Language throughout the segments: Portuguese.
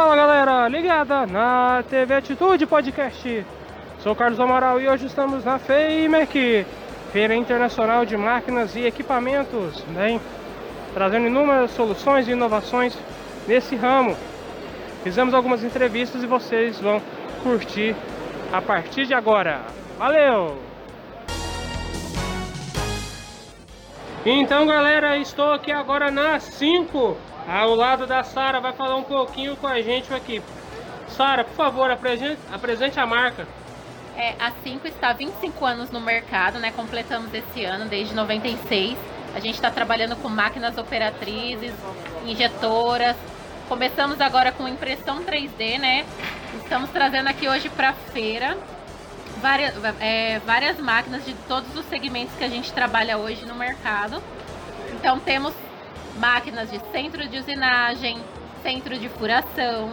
Fala galera, ligada na TV Atitude Podcast. Sou Carlos Amaral e hoje estamos na FEIMEC, Feira Internacional de Máquinas e Equipamentos, bem, trazendo inúmeras soluções e inovações nesse ramo. Fizemos algumas entrevistas e vocês vão curtir a partir de agora. Valeu! Então galera, estou aqui agora na 5 ao lado da Sara, vai falar um pouquinho com a gente aqui. Sara, por favor, apresente, apresente a marca. É, a 5 está há 25 anos no mercado, né? Completamos esse ano, desde 96. A gente está trabalhando com máquinas operatrizes, injetoras. Começamos agora com impressão 3D, né? Estamos trazendo aqui hoje para feira várias, é, várias máquinas de todos os segmentos que a gente trabalha hoje no mercado. Então temos máquinas de centro de usinagem, centro de furação,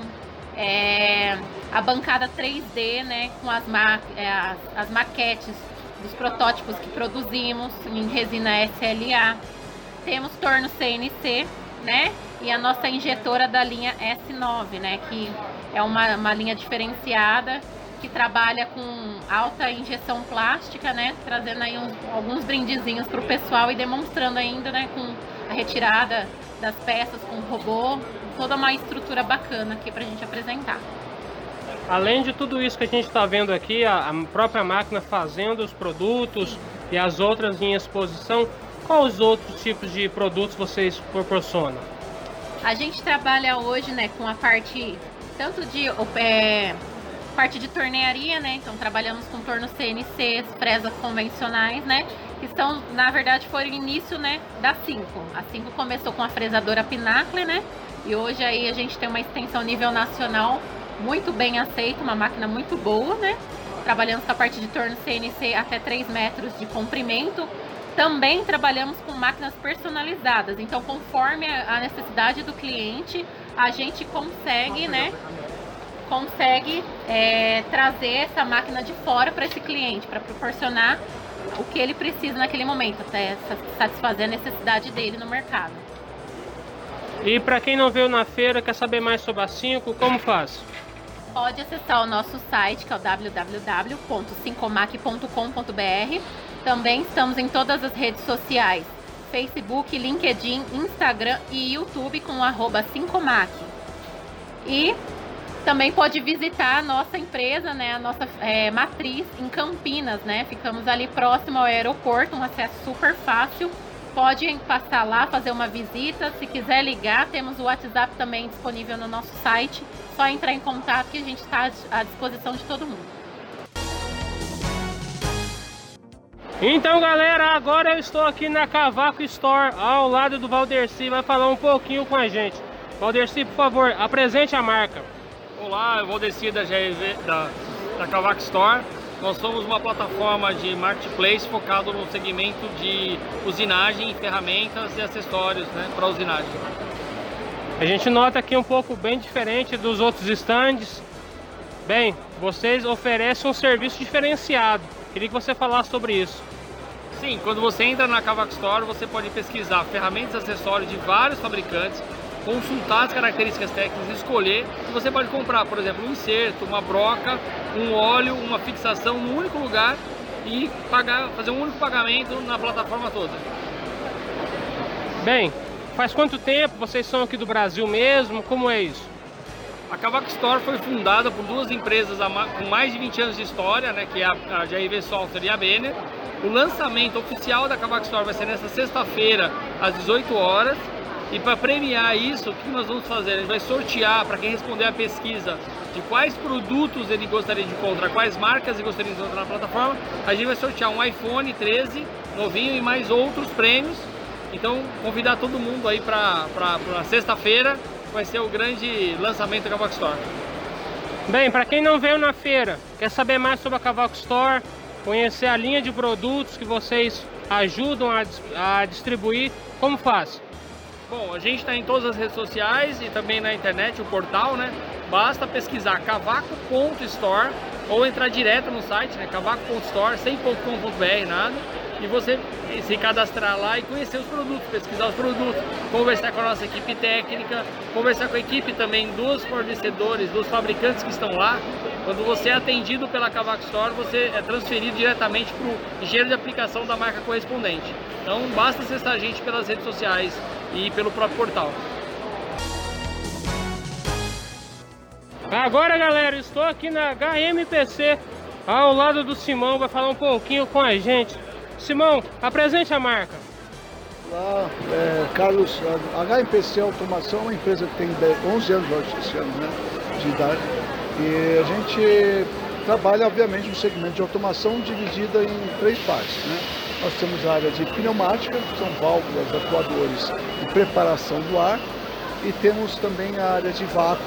é, a bancada 3D, né, com as, ma é, as, as, maquetes dos protótipos que produzimos em resina SLA. Temos torno CNC, né, e a nossa injetora da linha S9, né, que é uma, uma linha diferenciada que trabalha com alta injeção plástica, né, trazendo aí uns, alguns brindezinhos para o pessoal e demonstrando ainda, né, com a retirada das peças com robô, toda uma estrutura bacana aqui para a gente apresentar. Além de tudo isso que a gente está vendo aqui, a, a, própria máquina fazendo os produtos e as outras em exposição, quais os outros tipos de produtos vocês proporcionam? A gente trabalha hoje né, com a parte tanto de é, parte de tornearia, né? Então trabalhamos com torno CNC, fresas convencionais, né? Que estão, na verdade, o início, né, da 5. A 5 começou com a fresadora Pinacle, né? E hoje aí a gente tem uma extensão nível nacional muito bem aceita, uma máquina muito boa, né? Trabalhamos com a parte de torno CNC até 3 metros de comprimento. Também trabalhamos com máquinas personalizadas. Então, conforme a necessidade do cliente, a gente consegue, né? Consegue é, trazer essa máquina de fora para esse cliente, para proporcionar o que ele precisa naquele momento, até satisfazer a necessidade dele no mercado. E para quem não veio na feira, quer saber mais sobre a 5, como faz? Pode acessar o nosso site, que é o www.cincomac.com.br. Também estamos em todas as redes sociais, Facebook, LinkedIn, Instagram e YouTube com o arroba Cincomac. E também pode visitar a nossa empresa, né, a nossa é, matriz em Campinas, né? Ficamos ali próximo ao aeroporto, um acesso super fácil. Pode passar lá, fazer uma visita. Se quiser ligar, temos o WhatsApp também disponível no nosso site. Só entrar em contato que a gente está à disposição de todo mundo. Então galera, agora eu estou aqui na Cavaco Store, ao lado do Valderci, vai falar um pouquinho com a gente. Valderci, por favor, apresente a marca. Olá, eu vou descer da GRV, da, da Cavac Store. Nós somos uma plataforma de marketplace focado no segmento de usinagem, ferramentas e acessórios né, para usinagem. A gente nota aqui um pouco bem diferente dos outros stands. Bem, vocês oferecem um serviço diferenciado. Queria que você falasse sobre isso. Sim, quando você entra na Cavac Store, você pode pesquisar ferramentas e acessórios de vários fabricantes consultar as características técnicas, escolher e você pode comprar, por exemplo, um inserto, uma broca, um óleo, uma fixação no único lugar e pagar, fazer um único pagamento na plataforma toda. Bem, faz quanto tempo vocês são aqui do Brasil mesmo? Como é isso? A Cavaco Store foi fundada por duas empresas com mais de 20 anos de história, né, que é a JIV Software e a Benner. O lançamento oficial da Cavaco Store vai ser nesta sexta-feira, às 18 horas. E para premiar isso, o que nós vamos fazer? A gente vai sortear para quem responder a pesquisa de quais produtos ele gostaria de encontrar, quais marcas ele gostaria de encontrar na plataforma. A gente vai sortear um iPhone 13 novinho e mais outros prêmios. Então, convidar todo mundo aí para sexta-feira, vai ser o grande lançamento da Cavaco Store. Bem, para quem não veio na feira, quer saber mais sobre a Cavaco Store, conhecer a linha de produtos que vocês ajudam a, a distribuir, como faz? Bom, a gente está em todas as redes sociais e também na internet, o portal, né? Basta pesquisar cavaco.store ou entrar direto no site, né? cavaco.store, sem .com.br, nada. e você se cadastrar lá e conhecer os produtos, pesquisar os produtos, conversar com a nossa equipe técnica, conversar com a equipe também dos fornecedores, dos fabricantes que estão lá. Quando você é atendido pela Cavaco Store, você é transferido diretamente para o engenheiro de aplicação da marca correspondente. Então basta acessar a gente pelas redes sociais e pelo próprio portal. Agora galera, estou aqui na HMPC ao lado do Simão, vai falar um pouquinho com a gente. Simão, apresente a marca. Olá, é, Carlos, a HMPC Automação é uma empresa que tem 11 anos hoje, esse ano, né, de idade. E a gente trabalha, obviamente, no segmento de automação dividida em três partes. Né? Nós temos a área de pneumática, que são válvulas, atuadores e preparação do ar. E temos também a área de vácuo,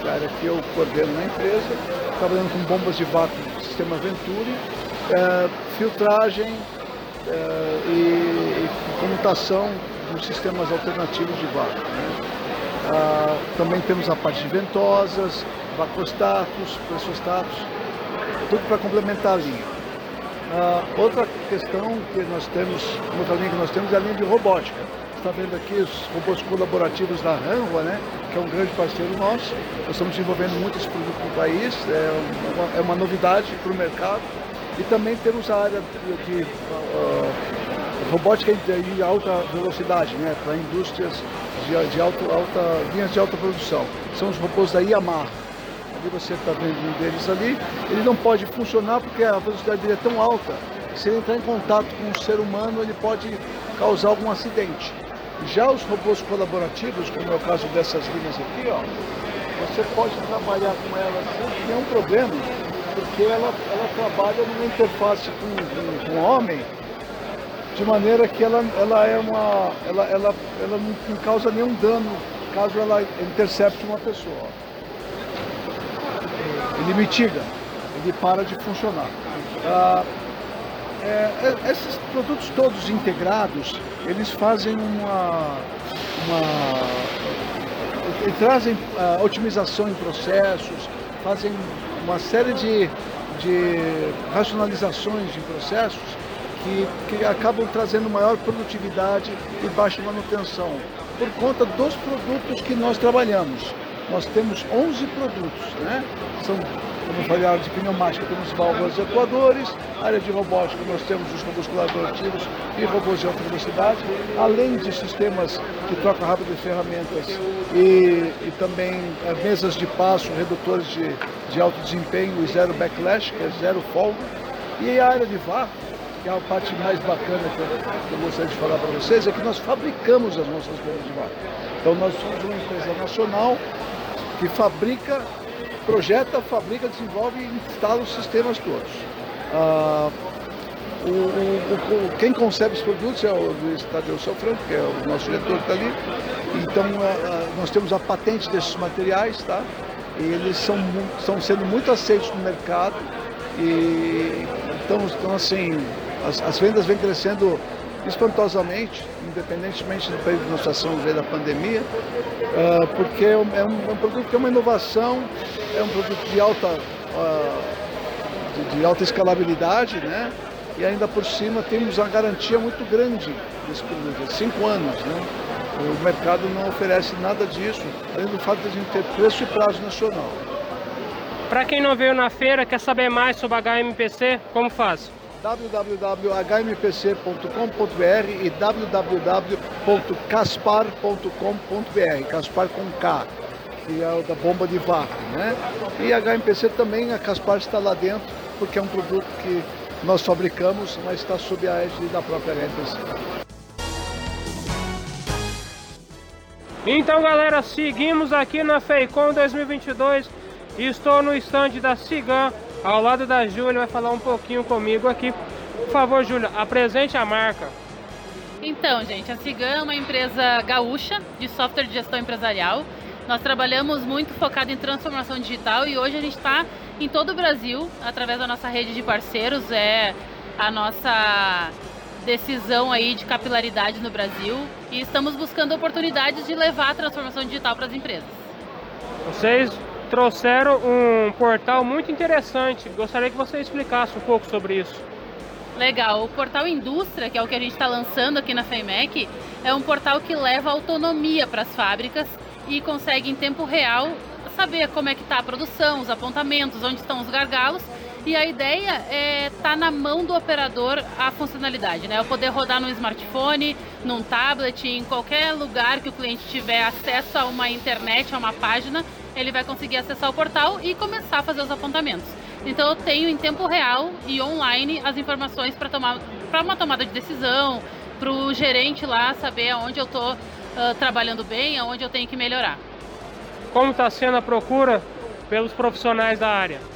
que é a área que eu coordeno na empresa, trabalhando com bombas de vácuo do sistema Venturi, é, filtragem é, e, e, comutação dos sistemas alternativos de vácuo. Né? Ah, também temos a parte de ventosas, vacostatos, pressostatos, tudo para complementar a linha. Uh, outra questão que nós temos, outra linha que nós temos é a linha de robótica. Você está vendo aqui os robôs colaborativos da Ranva, né, que é um grande parceiro nosso. Nós estamos desenvolvendo muitos produtos no país, é uma, é uma novidade para o mercado. E também temos a área de, de uh, robótica de alta velocidade, né, para indústrias de, de alta, alta, linhas de alta produção. São os robôs da Yamaha ali você está vendo um deles ali, ele não pode funcionar porque a velocidade dele é tão alta que se ele entrar em contato com o ser humano ele pode causar algum acidente. Já os robôs colaborativos, como é o caso dessas linhas aqui, ó, você pode trabalhar com ela sem nenhum problema, porque ela, ela trabalha numa interface com, com o homem de maneira que ela, ela é uma. ela, ela, ela não, não causa nenhum dano caso ela intercepte uma pessoa ele mitiga, ele para de funcionar. Ah, é, é, esses produtos todos integrados, eles fazem uma. uma trazem ah, otimização em processos, fazem uma série de, de racionalizações de processos que, que acabam trazendo maior produtividade e baixa manutenção, por conta dos produtos que nós trabalhamos nós temos 11 produtos, né? São, como eu falei, área de pneumática, temos válvulas e atuadores, área de robótica, nós temos os robôs colaborativos e robôs de alta velocidade, além de sistemas de troca rápida de ferramentas e, e também é, mesas de passo, redutores de, de alto desempenho e zero backlash, que é zero folga, e a área de vácuo, que é a parte mais bacana que eu, gostaria de falar para vocês, é que nós fabricamos as nossas bombas de vácuo. Então nós somos uma empresa nacional que fabrica, projeta, fabrica, desenvolve e instala os sistemas todos. Ah, o, o, o, quem concebe os produtos é o Luiz Tadeu Sofranco, que é o nosso diretor que está ali. Então ah, nós temos a patente desses materiais, tá? E eles são, estão sendo muito aceitos no mercado. E então, então assim, as, as vendas vêm crescendo espantosamente, independentemente do período de nós passamos da pandemia, uh, porque é um, é um, produto que é uma inovação, é um produto de alta, uh, de, de, alta escalabilidade, né? E ainda por cima temos uma garantia muito grande desse produto, cinco anos, né? O mercado não oferece nada disso, além do fato de a gente ter preço e prazo nacional. Para quem não veio na feira, quer saber mais sobre a HMPC, como faz? www.hmpc.com.br e www.caspar.com.br, Caspar com K, que é o da bomba de vácuo, né? E a HMPC também, a Caspar está lá dentro, porque é um produto que nós fabricamos, mas está sob a égide da própria HMPC. Então galera, seguimos aqui na FEICOM 2022 estou no estande da Cigan ao lado da Júlia, vai falar um pouquinho comigo aqui. Por favor, Júlia, apresente a marca. Então, gente, a Cigan é uma empresa gaúcha de software de gestão empresarial. Nós trabalhamos muito focado em transformação digital e hoje a gente está em todo o Brasil, através da nossa rede de parceiros, é a nossa decisão aí de capilaridade no Brasil e estamos buscando oportunidades de levar a transformação digital para as empresas. Vocês trouxeram um portal muito interessante. Gostaria que você explicasse um pouco sobre isso. Legal. O portal Indústria, que é o que a gente está lançando aqui na FEMEC, é um portal que leva autonomia para as fábricas e consegue em tempo real saber como é que está a produção, os apontamentos, onde estão os gargalos. E a ideia é estar tá na mão do operador a funcionalidade, né? Eu poder rodar no smartphone, num tablet, em qualquer lugar que o cliente tiver acesso a uma internet, a uma página, ele vai conseguir acessar o portal e começar a fazer os apontamentos. Então eu tenho em tempo real e online as informações para tomar para uma tomada de decisão, para o gerente lá saber aonde eu estou uh, trabalhando bem, aonde eu tenho que melhorar. Como está sendo a procura pelos profissionais da área?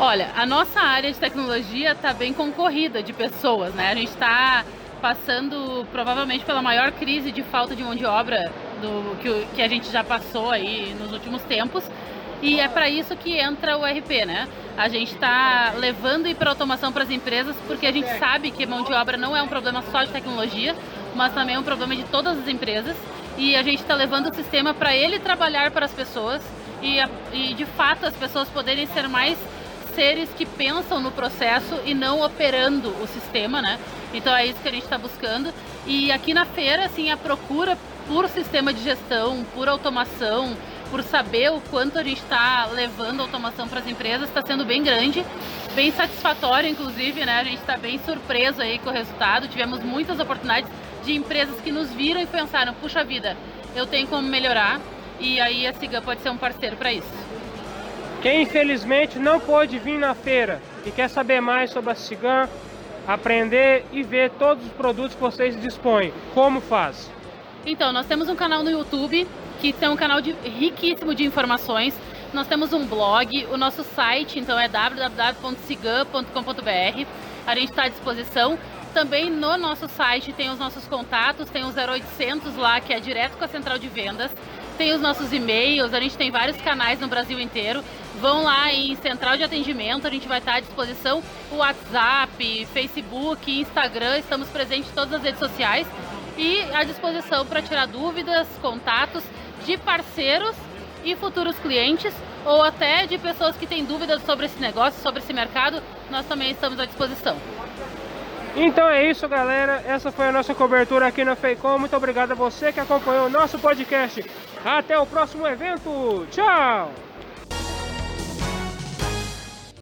Olha, a nossa área de tecnologia está bem concorrida de pessoas, né? A gente está passando provavelmente pela maior crise de falta de mão de obra do que, que a gente já passou aí nos últimos tempos. E é para isso que entra o RP, né? A gente está levando hiperautomação para as empresas porque a gente sabe que mão de obra não é um problema só de tecnologia, mas também é um problema de todas as empresas. E a gente está levando o sistema para ele trabalhar para as pessoas e, e, de fato, as pessoas poderem ser mais seres que pensam no processo e não operando o sistema, né? Então é isso que a gente está buscando. E aqui na feira, assim, a procura por sistema de gestão, por automação, por saber o quanto a gente está levando automação para as empresas, está sendo bem grande, bem satisfatório, inclusive, né? A gente está bem surpreso aí com o resultado. Tivemos muitas oportunidades de empresas que nos viram e pensaram, puxa vida, eu tenho como melhorar, e aí a Siga pode ser um parceiro para isso. Quem infelizmente não pôde vir na feira e quer saber mais sobre a Cigan, aprender e ver todos os produtos que vocês dispõem, como faz? Então, nós temos um canal no YouTube que tem um canal de, riquíssimo de informações. Nós temos um blog, o nosso site então é www.cigan.com.br. A gente está à disposição. Também no nosso site tem os nossos contatos, tem o 0800 lá que é direto com a central de vendas. Tem os nossos e-mails, a gente tem vários canais no Brasil inteiro. Vão lá em central de atendimento, a gente vai estar à disposição. O WhatsApp, Facebook, Instagram, estamos presentes em todas as redes sociais e à disposição para tirar dúvidas, contatos de parceiros e futuros clientes ou até de pessoas que têm dúvidas sobre esse negócio, sobre esse mercado, nós também estamos à disposição. Então é isso, galera. Essa foi a nossa cobertura aqui na Feicom. Muito obrigado a você que acompanhou o nosso podcast. Até o próximo evento. Tchau!